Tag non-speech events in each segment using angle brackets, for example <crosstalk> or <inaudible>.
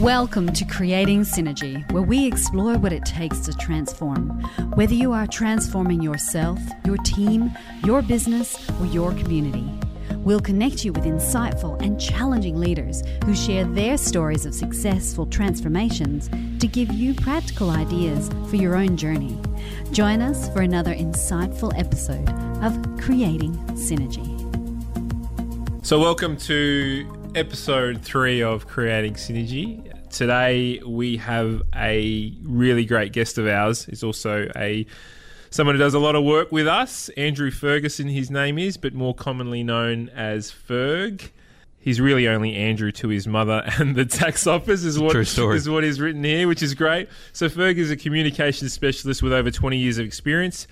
Welcome to Creating Synergy, where we explore what it takes to transform. Whether you are transforming yourself, your team, your business, or your community, we'll connect you with insightful and challenging leaders who share their stories of successful transformations to give you practical ideas for your own journey. Join us for another insightful episode of Creating Synergy. So, welcome to episode three of Creating Synergy. Today we have a really great guest of ours. He's also a someone who does a lot of work with us. Andrew Ferguson, his name is, but more commonly known as Ferg. He's really only Andrew to his mother <laughs> and the tax office is what True story. is what is written here, which is great. So Ferg is a communications specialist with over 20 years of experience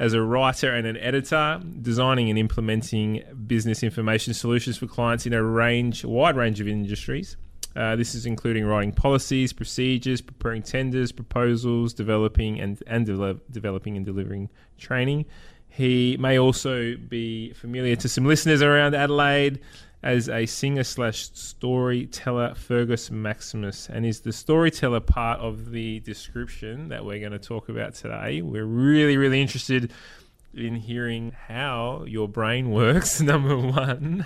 as a writer and an editor, designing and implementing business information solutions for clients in a range, wide range of industries. Uh, this is including writing policies, procedures, preparing tenders, proposals, developing and and de- developing and delivering training. He may also be familiar to some listeners around Adelaide as a singer slash storyteller, Fergus Maximus, and is the storyteller part of the description that we're going to talk about today. We're really, really interested in hearing how your brain works, <laughs> number one,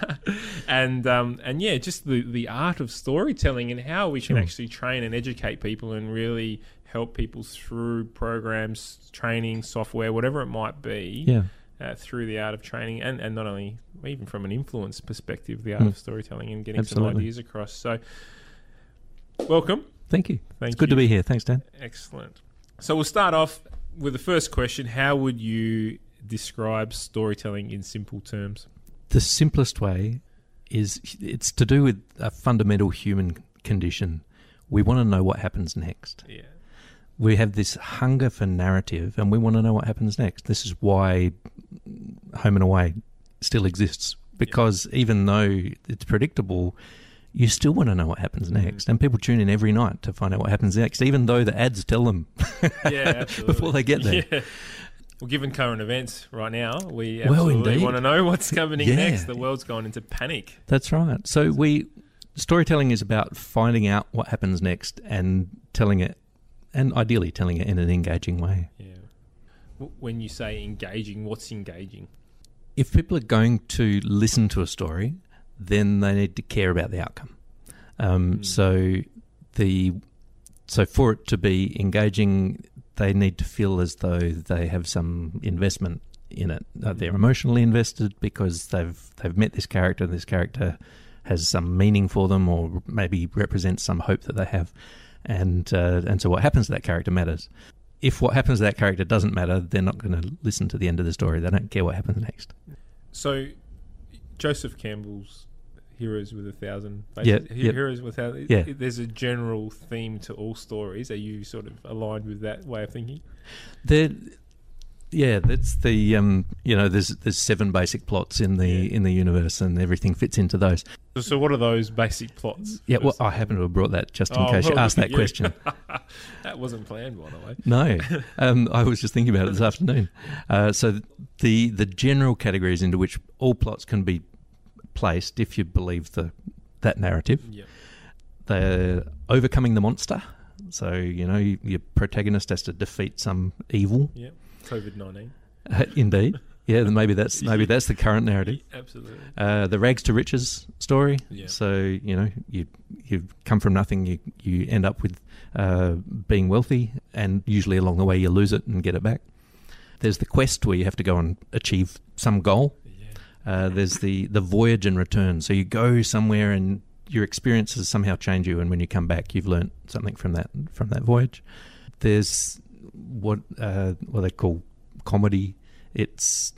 and um, and yeah, just the the art of storytelling and how we can actually train and educate people and really help people through programs, training, software, whatever it might be Yeah. Uh, through the art of training and, and not only even from an influence perspective, the art Mm. of storytelling and getting some ideas across. So, welcome. Thank you. Thank it's good you. to be here. Thanks, Dan. Excellent. So, we'll start off with the first question How would you describe storytelling in simple terms? The simplest way is it's to do with a fundamental human condition. We want to know what happens next. Yeah. We have this hunger for narrative and we want to know what happens next. This is why Home and Away still exists because even though it's predictable, you still want to know what happens Mm. next. And people tune in every night to find out what happens next, even though the ads tell them <laughs> Yeah, before they get there. Yeah. Well, given current events right now, we absolutely indeed. want to know what's coming Yeah. next. The world's gone into panic. That's right. So we storytelling is about finding out what happens next and telling it, and ideally telling it in an engaging way. Yeah. When you say engaging, what's engaging? If people are going to listen to a story, then they need to care about the outcome. Um, Mm. So the so for it to be engaging, they need to feel as though they have some investment in it. Uh, they're emotionally invested because they've they've met this character. And this character has some meaning for them, or maybe represents some hope that they have, and uh, and so what happens to that character matters. If what happens to that character doesn't matter, they're not going to listen to the end of the story. They don't care what happens next. So, Joseph Campbell's Heroes with a Thousand Yeah, yeah. Heroes with a Yeah. There's a general theme to all stories. Are you sort of aligned with that way of thinking? There, yeah, that's the um, you know, there's there's seven basic plots in the Yeah. in the universe, and everything fits into those. So, so what are those basic plots? Yeah, well, I happen to have brought that just in Oh, case you asked that at question. <laughs> that wasn't planned, by the way. No, <laughs> um, I was just thinking about it this afternoon. Uh, so the the general categories into which all plots can be placed, if you believe the that narrative, Yep. they're overcoming the monster. So you know your protagonist has to defeat some evil. Yep. COVID nineteen. Uh, indeed, yeah. Maybe that's maybe that's the current narrative. <laughs> Absolutely. Uh, the rags to riches story. Yeah. So you know you you come from nothing, you you end up with uh, being wealthy, and usually along the way you lose it and get it back. There's the quest where you have to go and achieve some goal. Yeah. Uh, there's the the voyage and return. So you go somewhere and your experiences somehow change you, and when you come back, you've learnt something from that from that voyage. There's what uh, what they call comedy. It's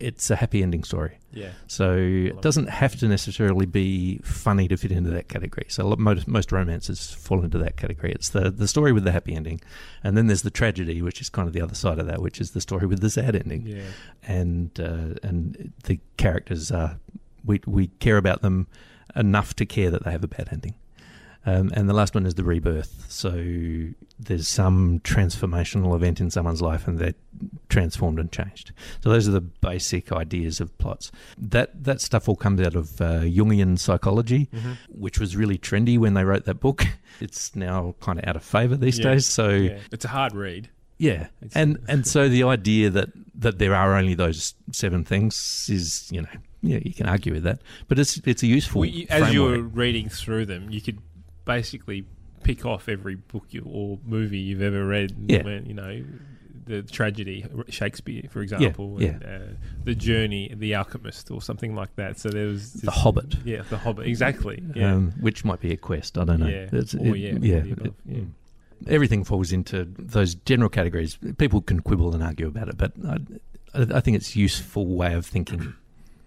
it's a happy ending story. Yeah. So it doesn't have to necessarily be funny to fit into that category. So lot- most, most romances fall into that category. It's the, the story with the happy ending. And then there's the tragedy, which is kind of the other side of that, which is the story with the sad ending. Yeah. And uh, and the characters are, we, we care about them enough to care that they have a bad ending. Um, and the last one is the rebirth. So there's some transformational event in someone's life and they're transformed and changed. So those are the basic ideas of plots. That that stuff all comes out of uh, Jungian psychology, Mm-hmm. which was really trendy when they wrote that book. <laughs> It's now kind of out of favor these Yeah. days. So Yeah. It's a hard read. yeah, It's- and <laughs> and so the idea that that there are only those seven things is you know yeah you can argue with that, but it's it's a useful Well, you- as you were reading through them, you could basically pick off every book you, or movie you've ever read. Yeah. When, you know, the tragedy, Shakespeare, for example, yeah. and, uh, The Journey, The Alchemist, or something like that. So there was The Hobbit. Yeah, The Hobbit, exactly. Yeah. Um, which might be a quest. I don't know. Yeah. It's- Or it- yeah, yeah, above, it- yeah. Everything falls into those general categories. People can quibble and argue about it, but I, I I think it's a useful way of thinking.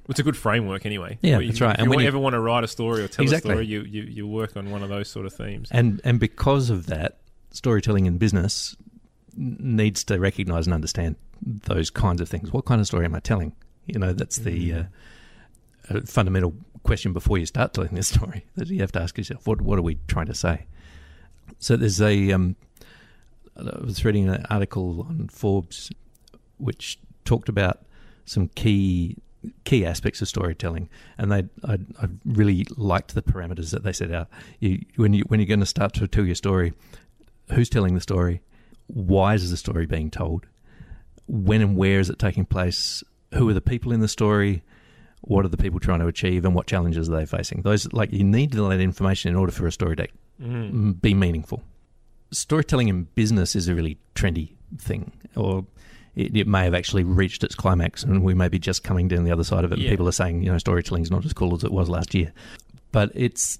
It's a good framework anyway. Yeah, you- that's right. If And you when you- ever want to write a story or tell Exactly. a story, you, you, you work on one of those sort of themes. And and because of that, storytelling in business needs to recognise and understand those kinds of things. What kind of story am I telling? You know, that's the uh, uh, fundamental question before you start telling this <laughs> story that you have to ask yourself: what what are we trying to say? So there's a. Um, I was reading an article on Forbes, which talked about some key key aspects of storytelling, and they I, I really liked the parameters that they set out. You, when you when you're going to start to tell your story, who's telling the story? Why is the story being told? When and where is it taking place? Who are the people in the story? What are the people trying to achieve, and what challenges are they facing? Those like you need that information in order for a story to mm, be meaningful. Storytelling in business is a really trendy thing, or it, it may have actually reached its climax, and we may be just coming down the other side of it. Yeah. And people are saying, you know, storytelling is not as cool as it was last year, but it's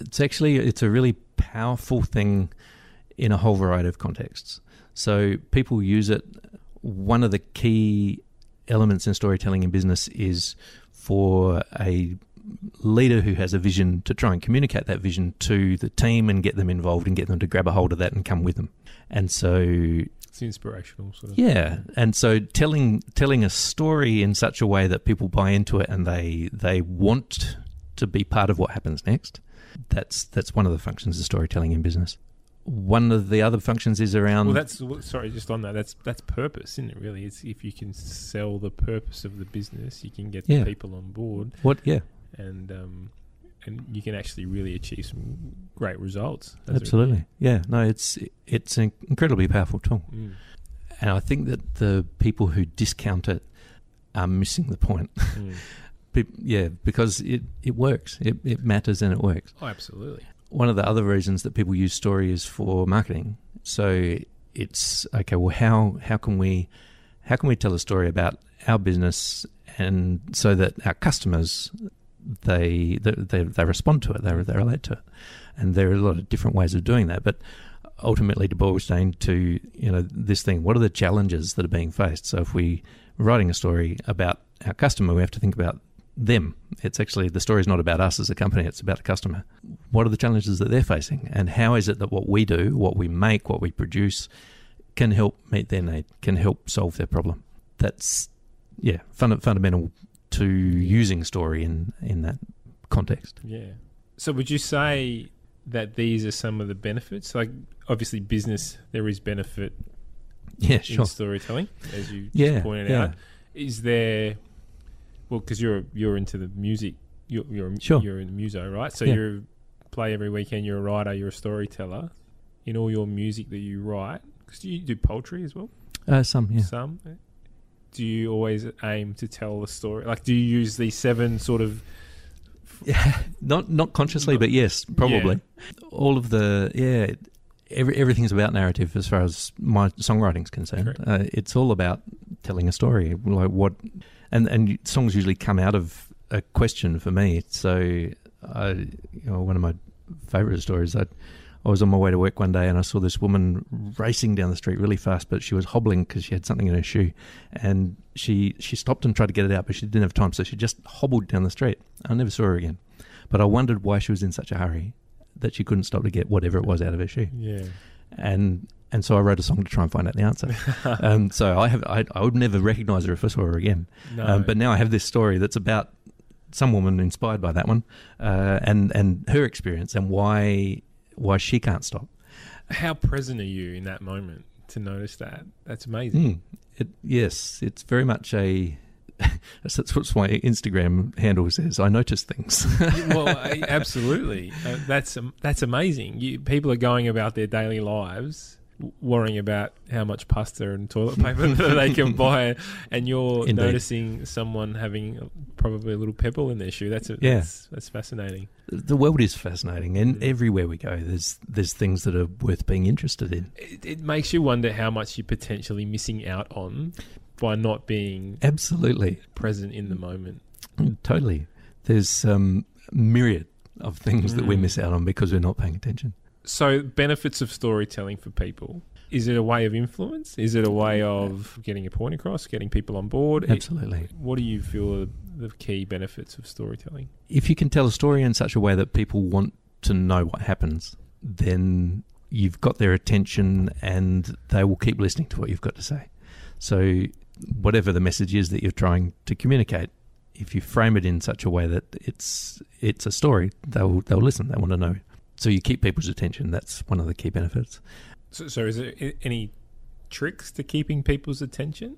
it's actually it's a really powerful thing in a whole variety of contexts. So people use it. One of the key elements in storytelling in business is for a leader who has a vision to try and communicate that vision to the team and get them involved and get them to grab a hold of that and come with them. And so It's inspirational, sort of. yeah, and so telling telling a story in such a way that people buy into it and they they want to be part of what happens next. That's that's one of the functions of storytelling in business. One of the other functions is around Well, that's sorry. Just on that, that's that's purpose, isn't it? Really, it's if you can sell the purpose of the business, you can get Yeah. the people on board, what yeah, and um, and you can actually really achieve some great results. absolutely. Yeah, no, it's it's an incredibly powerful tool. Mm, And I think that the people who discount it are missing the point. <laughs> mm. Be- yeah, because it, it works. It, it matters and it works. Oh, absolutely. One of the other reasons that people use story is for marketing. So it's okay. Well, how how can we how can we tell a story about our business and so that our customers they they they, respond to it. They they relate to it, and there are a lot of different ways of doing that. But ultimately, it boils down to you know this thing. What are the challenges that are being faced? So if we are writing a story about our customer, we have to think about them. It's actually the story is not about us as a company; it's about the customer. What are the challenges that they're facing, and how is it that what we do, what we make, what we produce, can help meet their need, can help solve their problem? That's yeah, funda- fundamental to using story in in that context. Yeah. So, would you say that these are some of the benefits? Like, obviously, business there is benefit Yeah, sure. in storytelling, as you just Yeah, pointed yeah. out. Is there? Well, because you're you're into the music, you're you're, Sure. you're in the muso, right? So Yeah. you play every weekend. You're a writer. You're a storyteller. In all your music that you write, because you do poetry as well. Uh, some, yeah. Some. Do you always aim to tell the story? Like, do you use these seven sort of? Yeah, <laughs> Not not consciously, but yes, probably. All of the yeah, every, everything's about narrative as far as my songwriting's concerned. Uh, it's all about telling a story, like what, and and songs usually come out of a question for me. So, I, you know, one of my favorite stories. I I was on my way to work one day and I saw this woman racing down the street really fast, but she was hobbling because she had something in her shoe, and she she stopped and tried to get it out, but she didn't have time, so she just hobbled down the street. I never saw her again, but I wondered why she was in such a hurry that she couldn't stop to get whatever it was out of her shoe, Yeah. and and so I wrote a song to try and find out the answer. <laughs> um, so I have I, I would never recognise her if I saw her again, No. um, but now I have this story that's about some woman inspired by that one, uh, and and her experience and why why she can't stop. How present are you in that moment to notice that? That's amazing. Mm. It, yes, it's very much a. <laughs> That's what my Instagram handle says. I notice things. well, <laughs> absolutely. Uh, that's um, that's amazing. You, people are going about their daily lives worrying about how much pasta and toilet <laughs> paper that they can <laughs> buy, and you're Indeed. noticing someone having probably a little pebble in their shoe. That's a, Yeah. that's, that's fascinating. the world is fascinating, and Mm. everywhere we go, there's there's things that are worth being interested in. It, it makes you wonder how much you're potentially missing out on by not being Absolutely, present in the moment. totally. There's um, myriad of things that we Mm. miss out on because we're not paying attention. So, benefits of storytelling for people. Is it a way of influence? Is it a way of getting a point across, getting people on board? It- Absolutely. what do you feel are the key benefits of storytelling? if you can tell a story in such a way that people want to know what happens, then you've got their attention and they will keep listening to what you've got to say. So, whatever the message is that you're trying to communicate, if you frame it in such a way that it's it's a story, they'll they'll listen. They want to know. So you keep people's attention. That's one of the key benefits. So, so is there any tricks to keeping people's attention?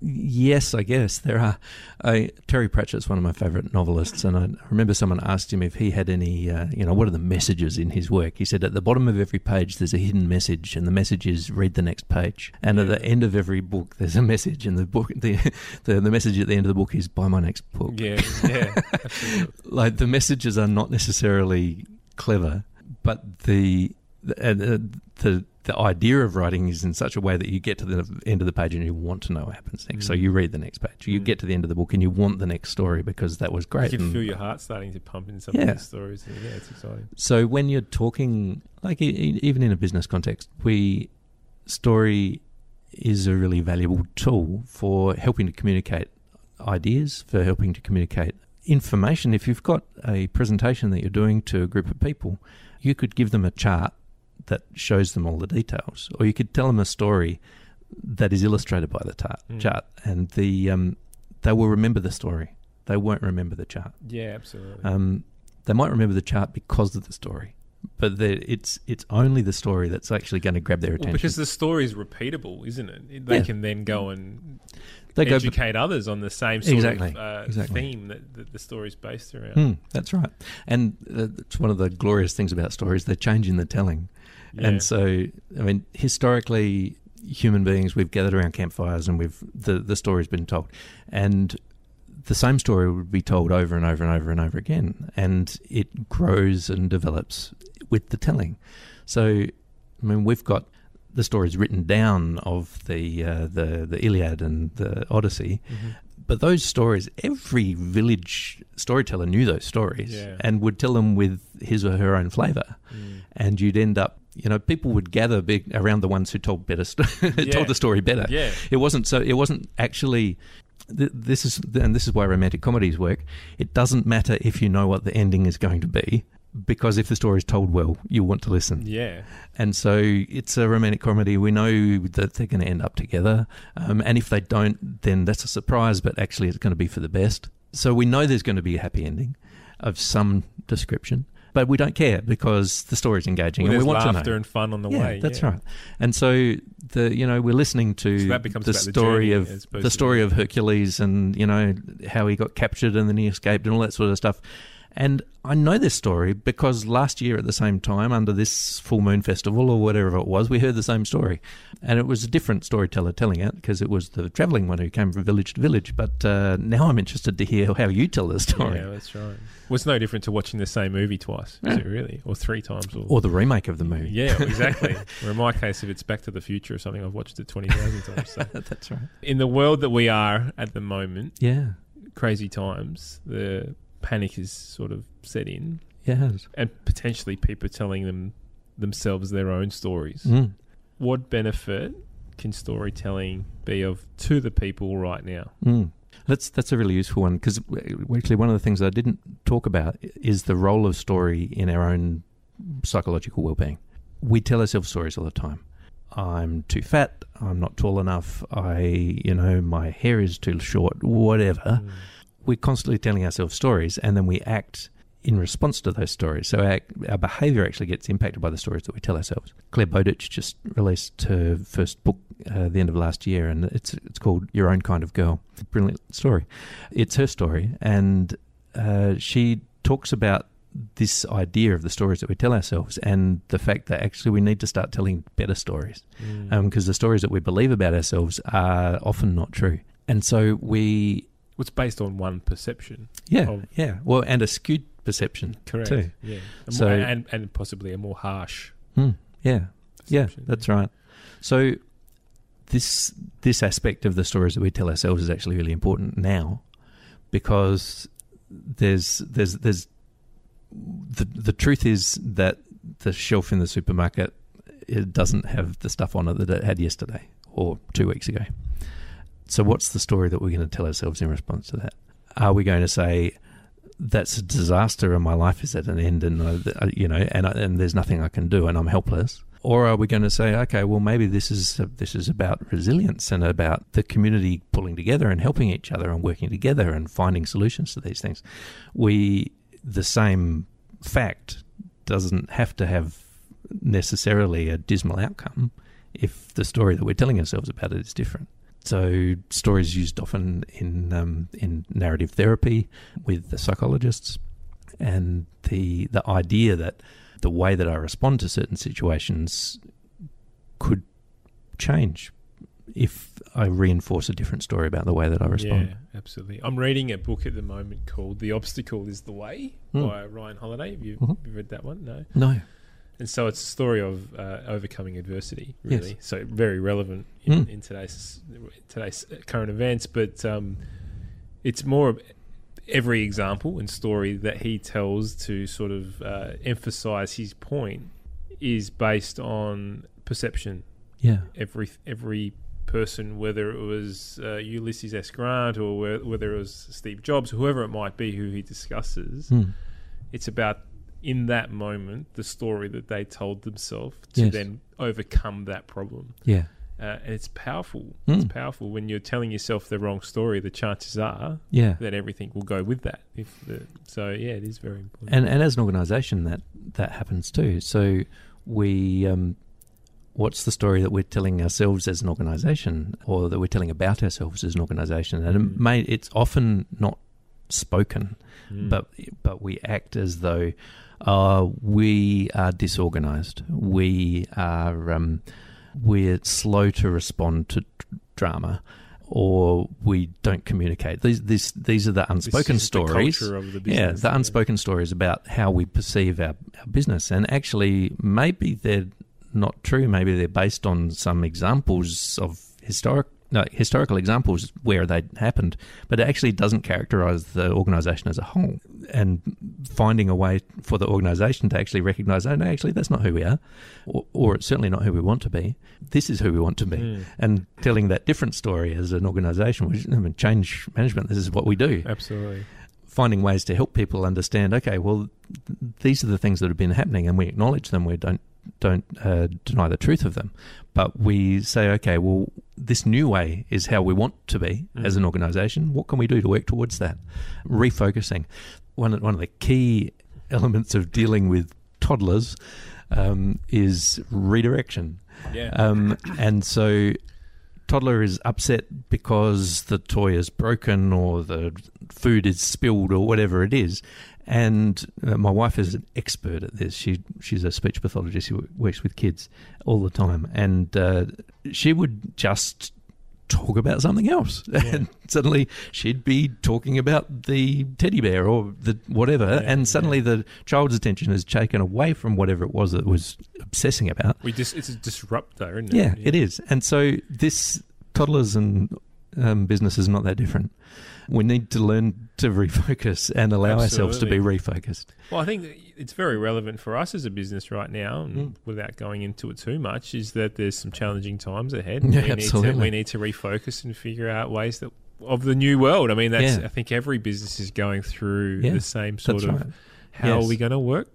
Yes, I guess there are. I, Terry Pratchett's one of my favourite novelists, and I remember someone asked him if he had any, uh, you know, what are the messages in his work? He said at the bottom of every page there's a hidden message, and the message is read the next page. And at the end of every book there's a message, and the book the, the the message at the end of the book is buy my next book. Yeah, yeah. <laughs> Like the messages are not necessarily clever, but the the, uh, the the the idea of writing is in such a way that you get to the end of the page and you want to know what happens next. So Mm. you read the next page. You Mm. get to the end of the book and you want the next story because that was great. You can and- feel your heart starting to pump in some Yeah. of these stories. Yeah, it's exciting. So when you're talking, like even in a business context, we story is a really valuable tool for helping to communicate ideas, for helping to communicate information. If you've got a presentation that you're doing to a group of people, you could give them a chart that shows them all the details, or you could tell them a story that is illustrated by the tar- Mm. chart, and the um, they will remember the story. They won't remember the chart. Yeah, absolutely. Um, they might remember the chart because of the story, but the, it's it's only the story that's actually going to grab their Well, attention. because the story is repeatable, isn't it? It- They Yeah. can then go and they go, educate others on the same sort Exactly, of uh, exactly. theme that, that the story's based around. Hmm, that's right, and it's one of the glorious things about stories. They're changing the telling, Yeah. and so I mean, historically, human beings we've gathered around campfires and we've the the story's been told, and the same story would be told over and over and over and over again, and it grows and develops with the telling. So, I mean, we've got the stories written down of the uh, the the Iliad and the Odyssey, Mhm. but those stories, every village storyteller knew those stories Yeah. and would tell them with his or her own flavour, Mm. and you'd end up. You know, people would gather big around the ones who told better, sto- <laughs> Yeah. told the story better. Yeah. It wasn't so. It wasn't actually. th- This is and this is why romantic comedies work. It doesn't matter if you know what the ending is going to be, because if the story is told well, you'll want to listen. Yeah. And so it's a romantic comedy. We know that they're going to end up together, um, and if they don't, then that's a surprise. But actually, it's going to be for the best. So we know there's going to be a happy ending of some description, but we don't care because the story is engaging Well, and we want to know laughter and fun on the yeah, way. that's yeah. right. And so the you know we're listening to So that becomes the the story journey of the story of Hercules and you know how he got captured and then he escaped and all that sort of stuff. And I know this story because last year at the same time, under this full moon festival or whatever it was, we heard the same story, and it was a different storyteller telling it because it was the travelling one who came from village to village. But uh, now I'm interested to hear how you tell the story, Yeah, that's right. Well, it's no different to watching the same movie twice, is Yeah. it really? Or three times. Or, or the remake of the movie. Yeah, exactly. <laughs> or in my case, if it's Back to the Future or something, I've watched it 20,000 times. So. <laughs> that's right. In the world that we are at the moment, Yeah, crazy times, the panic is sort of set in, yeah. and potentially people telling them themselves their own stories. Mm. What benefit can storytelling be of to the people right now? Mm. That's that's a really useful one because actually one of the things I didn't talk about is the role of story in our own psychological well-being. We tell ourselves stories all the time. I'm too fat. I'm not tall enough. I, you know, my hair is too short. Whatever. Mm. We're constantly telling ourselves stories, and then we act in response to those stories. So our, our behaviour actually gets impacted by the stories that we tell ourselves. Clare Bowditch just released her first book uh, the end of last year, and it's it's called Your Own Kind of Girl. Brilliant story. It's her story, and uh, she talks about this idea of the stories that we tell ourselves and the fact that actually we need to start telling better stories because Mm. um, the stories that we believe about ourselves are often not true. And so we, What's based on one perception. yeah, Of- yeah, well, and a skewed perception Correct. too. Yeah. A So- more- and, and possibly a more harsh Hmm, yeah, yeah, that's right. So this this aspect of the stories that we tell ourselves is actually really important now because there's there's there's the the truth is that the shelf in the supermarket it doesn't have the stuff on it that it had yesterday or two weeks ago. So what's the story that we're going to tell ourselves in response to that? Are we going to say that's a disaster and my life is at an end and uh, you know and and there's nothing I can do and I'm helpless? Or are we going to say, okay, well, maybe this is this is about resilience and about the community pulling together and helping each other and working together and finding solutions to these things? We the same fact doesn't have to have necessarily a dismal outcome if the story that we're telling ourselves about it is different. So stories used often in um, in narrative therapy with the psychologists, and the the idea that the way that I respond to certain situations could change if I reinforce a different story about the way that I respond. Yeah, absolutely. I'm reading a book at the moment called "The Obstacle Is the Way" Hmm. by Ryan Holiday. Have you, Mhm. have you read that one? No. No, And so it's a story of uh, overcoming adversity, Yes. really. So very relevant in, Mm. in today's today's current events. But um, it's more every example and story that he tells to sort of uh, emphasize his point is based on perception. yeah, Every every person, whether it was uh, Ulysses S. Grant or whe- whether it was Steve Jobs, whoever it might be, who he discusses, Hmm. it's about in that moment the story that they told themselves to Yes. then overcome that problem yeah, uh, and it's powerful it's Mm. powerful when you're telling yourself the wrong story the chances are yeah. that everything will go with that if the, so yeah it is very important And and as an organisation, that that happens too. So we, um, what's the story that we're telling ourselves as an organisation, or that we're telling about ourselves as an organisation? And Mm. it may, it's often not spoken, Mm. but but we act as though uh, we are disorganised. We are um, we're slow to respond to drama. Or we don't communicate. These these these are the unspoken the stories. of the Yeah, the unspoken stories about how we perceive our, our business. And actually, maybe they're not true. Maybe they're based on some examples of historic, no, historical examples where they happened, but it actually doesn't characterize the organization as a whole. And finding a way for the organization to actually recognize, oh, no, actually, that's not who we are, or, or it's certainly not who we want to be. This is who we want to be. Mm. And telling that different story as an organization, which, I mean, change management, this is what we do absolutely finding ways to help people understand. Okay, well, these are the things that have been happening, and we acknowledge them. We don't don't uh, deny the truth of them, but we say, okay, well, this new way is how we want to be as an organisation. What can we do to work towards that? Refocusing. One of- one of the key elements of dealing with toddlers um, is redirection. yeah Um, and so toddler is upset because the toy is broken or the food is spilled or whatever it is. And uh, my wife is an expert at this. She she's a speech pathologist who works with kids all the time, and uh, she would just talk about something else, <laughs> and suddenly she'd be talking about the teddy bear or the whatever, Yeah, and suddenly the child's attention is taken away from whatever it was that was obsessing about, we just it's a disruptor isn't it? yeah, it is. And so this toddlers and um, business is not that different. We need to learn to refocus and allow ourselves to be refocused. Well, I think it's very relevant for us as a business right now, and Mm. without going into it too much, is that there's some challenging times ahead. Yeah, we Need to, we need to refocus and figure out ways that of the new world. I mean, that's Yeah. I think every business is going through Yeah, the same sort of right. how Yes. are we going to work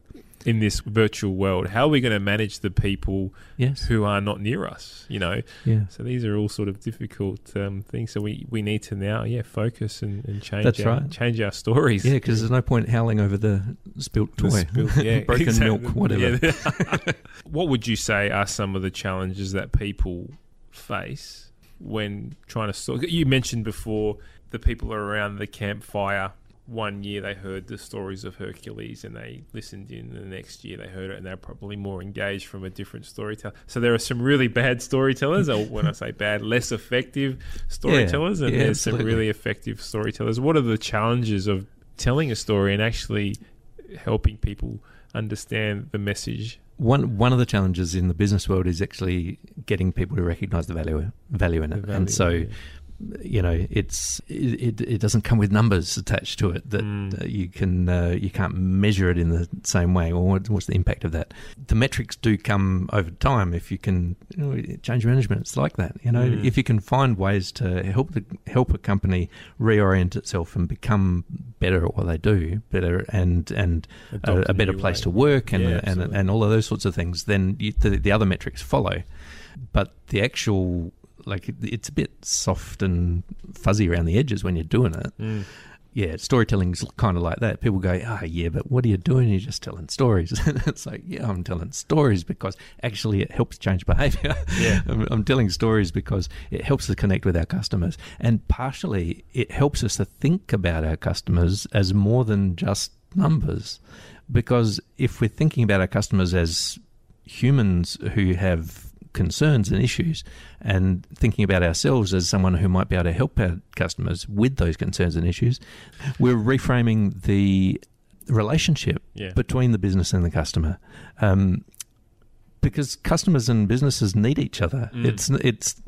in this virtual world? How are we going to manage the people Yes. who are not near us? You know, Yeah. so these are all sort of difficult um, things. So we, we need to now, yeah, focus and, and change. That's our, right. Change our stories. Yeah, because there's no point howling over the spilt The toy, spilt- <laughs> yeah, broken exactly. milk, whatever. Yeah. <laughs> what would you say are some of the challenges that people face when trying to sort? You mentioned before the people are around the campfire. One year they heard the stories of Hercules and they listened in. The next year they heard it and they're probably more engaged from a different storyteller. So there are some really bad <laughs> storytellers, or when I say bad, less effective storytellers, and yeah, there's some really effective storytellers. What are the challenges of telling a story and actually helping people understand the message. One one of the challenges in the business world is actually getting people to recognise the value value in it, The and so value, you know it's it, it, it doesn't come with numbers attached to it that Mm. uh, you can uh, you can't measure it in the same way or what, what's the impact of that the metrics do come over time if you can you know, change management it's like that you know Mm. if you can find ways to help the, help a company reorient itself and become better at what they do better and and a, a better place way. to work and Yeah, and, absolutely. and all of those sorts of things, then you, the, the other metrics follow. But the actual, like, it- it's a bit soft and fuzzy around the edges when you're doing it. Mm. Yeah, storytelling's kind of like that. People go, ah, yeah, but what are you doing? You're just telling stories. <laughs> it's like, yeah, I'm telling stories because actually it helps change behaviour. <laughs> Yeah. I'm, I'm telling stories because it helps us connect with our customers. And partially, it helps us to think about our customers as more than just numbers. Because if we're thinking about our customers as humans who have concerns and issues, and thinking about ourselves as someone who might be able to help our customers with those concerns and issues, we're reframing the relationship Yeah. between the business and the customer. Um, because customers and businesses need each other. Mm. It's it's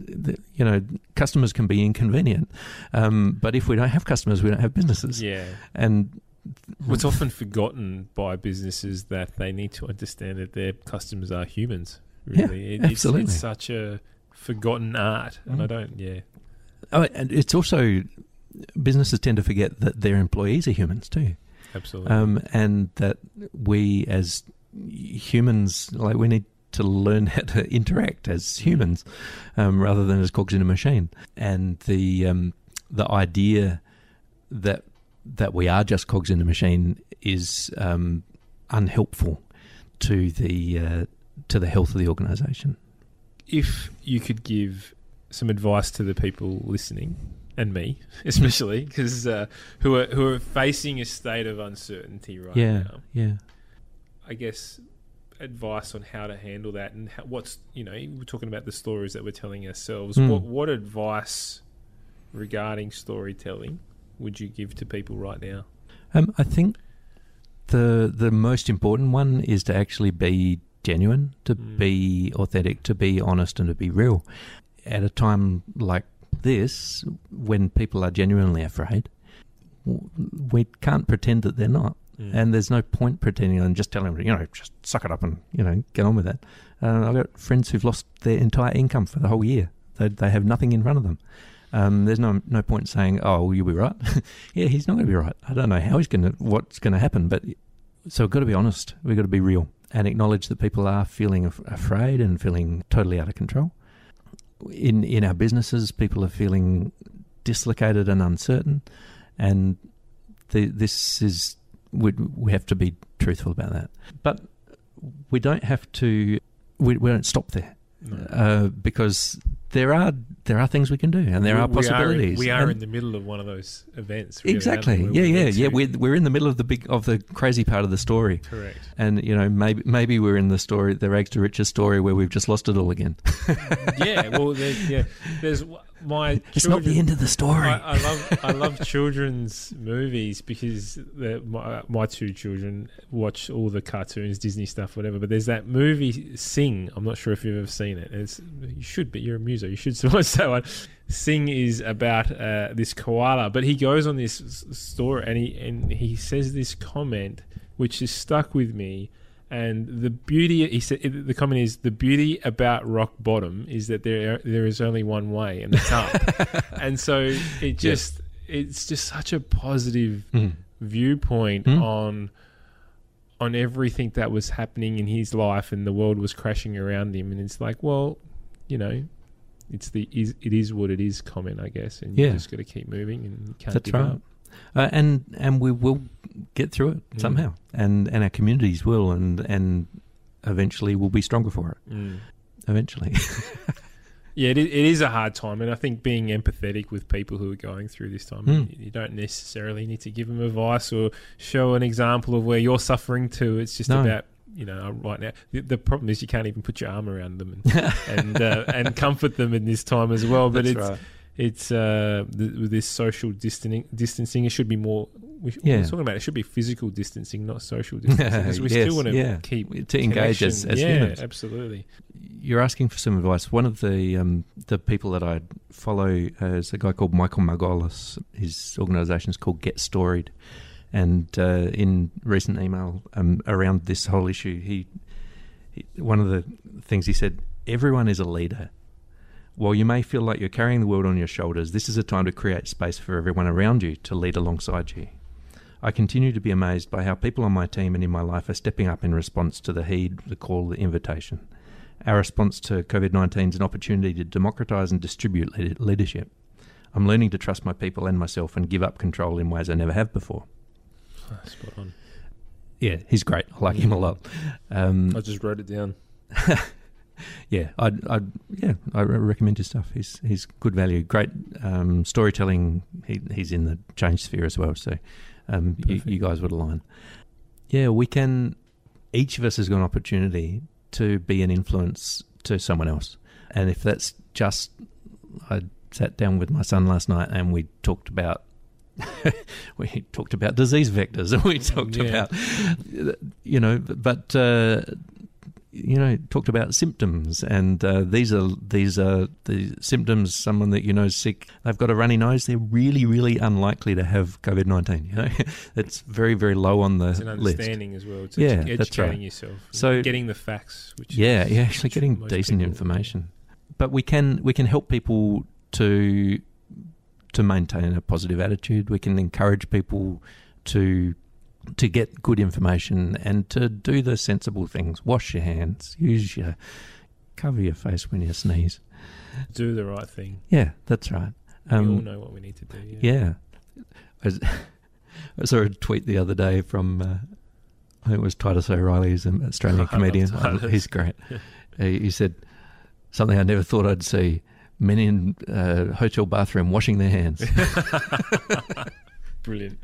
you know customers can be inconvenient, um, but if we don't have customers, we don't have businesses. yeah. And What's often forgotten by businesses that they need to understand that their customers are humans. Yeah, Really, It- it's, absolutely. it's such a forgotten art, and Mm. I don't. Yeah, oh, and it's also businesses tend to forget that their employees are humans too, absolutely. um, and that we as humans like we need to learn <laughs> how to interact as humans um, rather than as cogs in a machine. And the um, the idea that that we are just cogs in a machine is um, unhelpful to the uh, to the health of the organisation. if you could give some advice to the people listening and me <laughs> especially because uh, who are who are facing a state of uncertainty right yeah, now yeah. i guess advice on how to handle that and how, what's you know we're talking about the stories that we're telling ourselves Mm. what what advice regarding storytelling would you give to people right now Um, I think the the most important one is to actually be genuine, to Mm. be authentic, to be honest, and to be real. At a time like this, when people are genuinely afraid, we can't pretend that they're not. Mm. And there's no point pretending and just telling them, you know, just suck it up and, you know, get on with it. Uh, I've got friends who've lost their entire income for the whole year. They, they have nothing in front of them. Um, there's no no point saying, "Oh, well, you'll be right." <laughs> yeah, he's not going to be right. I don't know how he's going to, what's going to happen. But so we've got to be honest. We've got to be real and acknowledge that people are feeling af- afraid and feeling totally out of control. In in our businesses, people are feeling dislocated and uncertain, and the, this is we we have to be truthful about that. But we don't have to. We, we don't stop there No. uh, because there are there are things we can do and there We- are we possibilities. we are in the middle of one of those events really, exactly. Yeah, yeah, yeah. We're, we're in the middle of the big of the crazy part of the story, correct and you know maybe maybe we're in the story, the rags to riches story, where we've just lost it all again. <laughs> yeah well there, yeah there's my <laughs> It's not the end of the story. I, I love I love children's movies because the, my my two children watch all the cartoons, Disney stuff, whatever. But there's that movie Sing. I'm not sure if you've ever seen it. It's, you should, but you're a You should watch that one. Sing is about uh, this koala, but he goes on this story and he and he says this comment which is stuck with me. And the beauty, he said, the comment is the beauty about rock bottom is that there there is only one way, and it's up. <laughs> and so it just it's just such a positive Mm. viewpoint Mm. on on everything that was happening in his life and the world was crashing around him. And it's like, well, you know, it's the is, it is what it is comment, I guess, and you just got to keep moving and you can't That's give right. up. Uh, and and we will get through it Mm. somehow, and and our communities will, and and eventually we'll be stronger for it. Mm. Eventually, <laughs> Yeah, it, it is a hard time, and I think being empathetic with people who are going through this time, Mm. you, you don't necessarily need to give them advice or show an example of where you're suffering too. It's just No. about you know right now. The, the problem is you can't even put your arm around them and <laughs> and, uh, and comfort them in this time as well. But That's it's right. it's uh, th- with this social distancing. Distancing, it should be more. We, Yeah. We're talking about it should be physical distancing, not social distancing, because we <laughs> Yes, still want to yeah. keep to engage as, as yeah, humans. absolutely. You're asking for some advice. One of the um, the people that I follow uh, is a guy called Michael Margolis. His organisation is called Get Storied, and uh, in recent email um, around this whole issue, he, he one of the things he said: everyone is a leader. While you may feel like you're carrying the world on your shoulders, this is a time to create space for everyone around you to lead alongside you. I continue to be amazed by how people on my team and in my life are stepping up in response to the heed, the call, the invitation. Our response to COVID 19 is an opportunity to democratise and distribute leadership. I'm learning to trust my people and myself and give up control in ways I never have before. Spot on. Yeah, he's great. I like him a lot. Um, I just wrote it down. <laughs> yeah, I'd, I'd yeah, I recommend his stuff. He's he's good value, great um, storytelling. He he's in the change sphere as well, so um, you, you guys would align. Yeah, we can. Each of us has got an opportunity to be an influence to someone else, and if that's just, I sat down with my son last night and we talked about. <laughs> we talked about disease vectors and <laughs> we talked Yeah. about you know but uh, you know talked about symptoms and uh, these are these are the symptoms someone that you know is sick they've got a runny nose they're really really unlikely to have covid-19 you know <laughs> it's very very low on the It's an list understanding as well. It's Yeah, edu- that's right. yourself. So- getting the facts. Which yeah is- you're actually getting decent people- information but we can we can help people to to maintain a positive attitude we can encourage people to to get good information and to do the sensible things wash your hands use your cover your face when you sneeze Do the right thing. yeah that's right we all Um, know what we need to do. Yeah. yeah I, was- <laughs> I saw a tweet the other day from uh, I think it was Titus O'Reily, who's an Australian <laughs> comedian. He's great. <laughs> he, he said something I never thought I'd see: men in uh, hotel bathroom washing their hands. <laughs> Brilliant.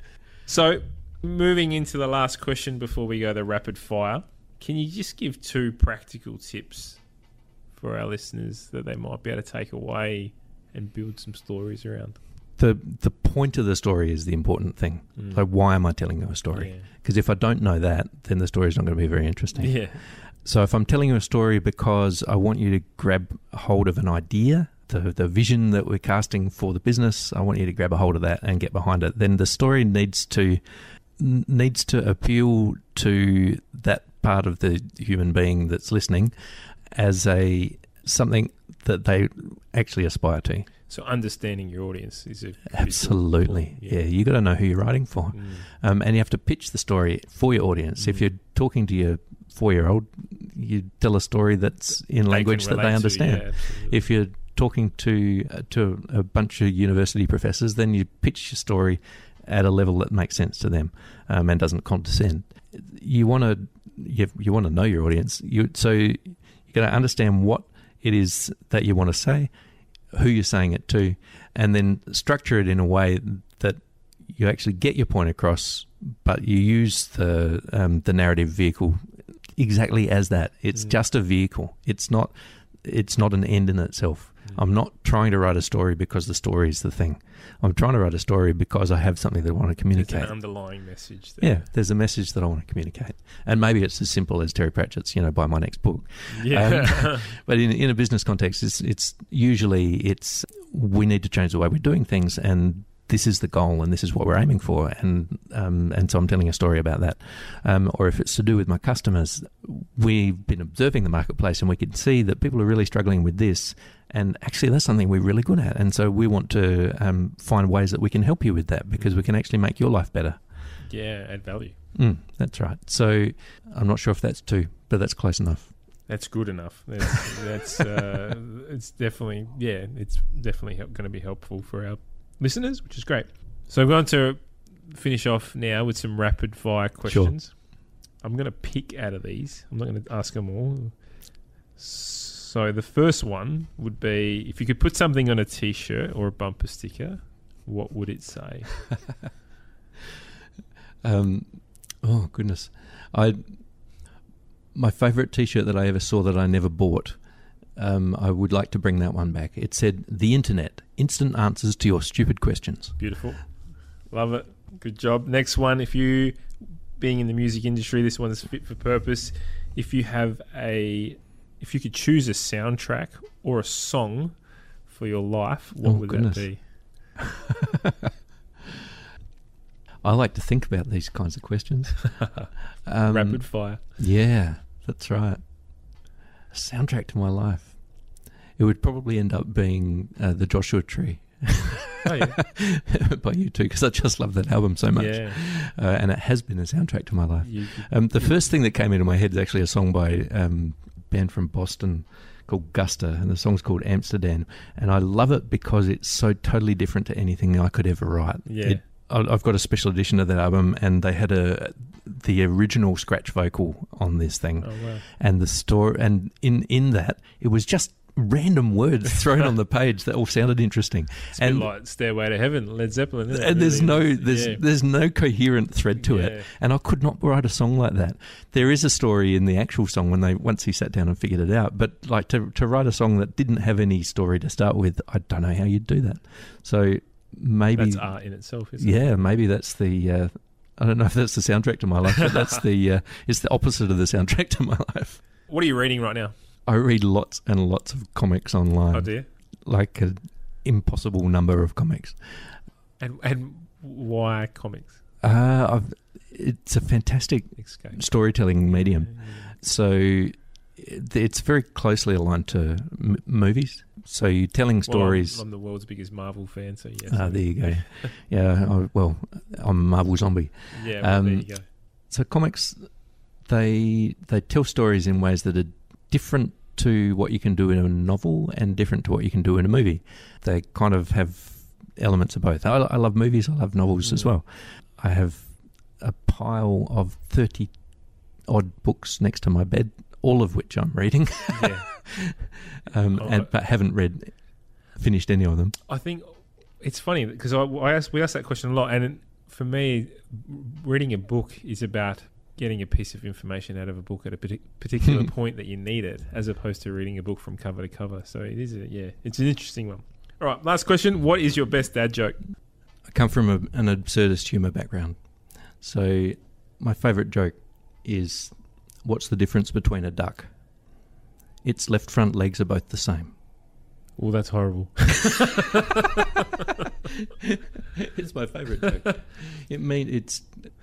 So, moving into the last question before we go to rapid fire, can you just give two practical tips for our listeners that they might be able to take away and build some stories around? the The point of the story is the important thing. Mm. So why am I telling you a story? Because if I don't know that, then the story is not going to be very interesting. Yeah. yeah. So if I'm telling you a story because I want you to grab hold of an idea, the the vision that we're casting for the business, I want you to grab a hold of that and get behind it. Then the story needs to needs to appeal to that part of the human being that's listening as a something that they actually aspire to. So, understanding your audience is a Absolutely, point. yeah. You got to know who you're writing for, Mm. um, and you have to pitch the story for your audience. If Mm. you're talking to your four year old, you tell a story that's in They language that they relate to, understand. yeah. If you're talking to uh, to a bunch of university professors, then you pitch your story at a level that makes sense to them um, and doesn't condescend. You want to you, you want to know your audience. You so you got to understand what it is that you want to say, who you're saying it to, and then structure it in a way that you actually get your point across, but you use the um, the narrative vehicle exactly as that. It's Mm. just a vehicle. It's not it's not an end in itself. I'm not trying to write a story because the story is the thing. I'm trying to write a story because I have something that I want to There's communicate. an underlying message. That, Yeah, there's a message that I want to communicate, and maybe it's as simple as Terry Pratchett's, you know, buy my next book. Yeah. <laughs> But in in a business context, it's it's usually it's we need to change the way we're doing things, and this is the goal, and this is what we're aiming for, and um, and so I'm telling a story about that. Um, or if it's to do with my customers, we've been observing the marketplace, and we can see that people are really struggling with this, and actually that's something we're really good at, and so we want to um, find ways that we can help you with that because we can actually make your life better. Yeah, add value. Mm, that's right. So I'm not sure if that's two, but that's close enough. That's good enough. That's, <laughs> that's uh, it's definitely yeah, it's definitely going to be helpful for our listeners, which is great. So I'm going to finish off now with some rapid fire questions. I'm going to pick out of these. I'm not going to ask them all. So the first one would be if you could put something on a t-shirt or a bumper sticker, what would it say? <laughs> Um, oh goodness, I my favourite T-shirt that I ever saw that I never bought. Um, I would like to bring that one back. It said, "The internet, instant answers to your stupid questions." Beautiful. Love it. Good job. Next one. If you, being in the music industry, this one's fit for purpose. If you have a, if you could choose a soundtrack or a song for your life, what Oh, would goodness. that be? <laughs> I like to think about these kinds of questions. <laughs> Um, Rapid fire. Yeah, that's right. A soundtrack to my life. It would probably end up being uh, the Joshua Tree Oh yeah. <laughs> by U2 because I just love that album so much, yeah. uh, and it has been a soundtrack to my life. Um, the first thing that came into my head is actually a song by um, band from Boston called Guster, and the song's called Amsterdam. And I love it because it's so totally different to anything I could ever write. Yeah. It, I- I've got a special edition of that album, and they had a the original scratch vocal on this thing, oh wow. and the story, and in in that it was just random words <laughs> thrown on the page that all sounded interesting. It's And- like Stairway to Heaven, Led Zeppelin. Isn't it? And there's no there's yeah. there's no coherent thread to it and I could not write a song like that. There is a story in the actual song when they once he sat down and figured it out, but like to to write a song that didn't have any story to start with, I don't know how you'd do that. So maybe That's art in itself, isn't it? yeah, maybe that's the uh, I don't know if that's the soundtrack to my life, but that's <laughs> the uh, it's the opposite of the soundtrack to my life. What are you reading right now? I read lots and lots of comics online, oh dear. like an impossible number of comics. And and why comics? Uh, I've, it's a fantastic Escape. storytelling medium. So it's very closely aligned to m- movies. So you're telling Well, stories. I'm, I'm the world's biggest Marvel fan, so yes. Ah, there you go. yeah, I, well, I'm a Marvel zombie. Yeah, well, there Um, you go. So comics, they they tell stories in ways that are different to what you can do in a novel and different to what you can do in a movie. They kind of have elements of both. I, I love movies. I love novels as Mm. well. I have a pile of thirty odd books next to my bed, all of which I'm reading, Yeah. <laughs> um, Oh, and, but haven't read finished any of them. I think it's funny because I, I asked, we asked that question a lot, and for me, reading a book is about getting a piece of information out of a book at a particular <laughs> point that you need it, as opposed to reading a book from cover to cover. So it is, a, yeah, it's an interesting one. All right, last question: What is your best dad joke? I come from a, an absurdist humour background. So my favourite joke is what's the difference between a duck? Its left front legs are both the same. Oh, that's horrible. <laughs> it's my favourite joke. It mean it's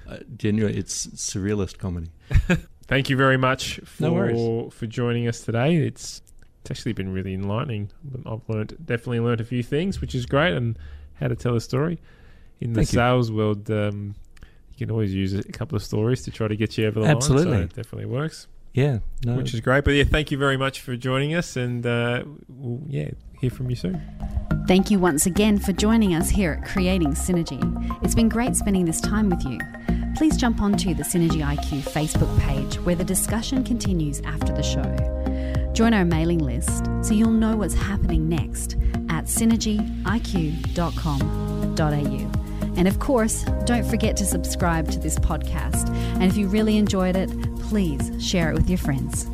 uh, genuine. It's surrealist comedy. <laughs> Thank you very much for No for joining us today. It's it's actually been really enlightening. I've learned definitely learned a few things, which is great, and how to tell a story in the Thank you. sales world. Um, you can always use a couple of stories to try to get you over the line. Absolutely. so it definitely works, Yeah, no, which is great. But yeah, thank you very much for joining us, and uh, we'll yeah hear from you soon. Thank you once again for joining us here at Creating Synergy. It's been great spending this time with you. Please jump onto the Synergy IQ Facebook page where the discussion continues after the show. Join our mailing list so you'll know what's happening next at synergyiq.com.au. And of course, don't forget to subscribe to this podcast. And if you really enjoyed it, please share it with your friends.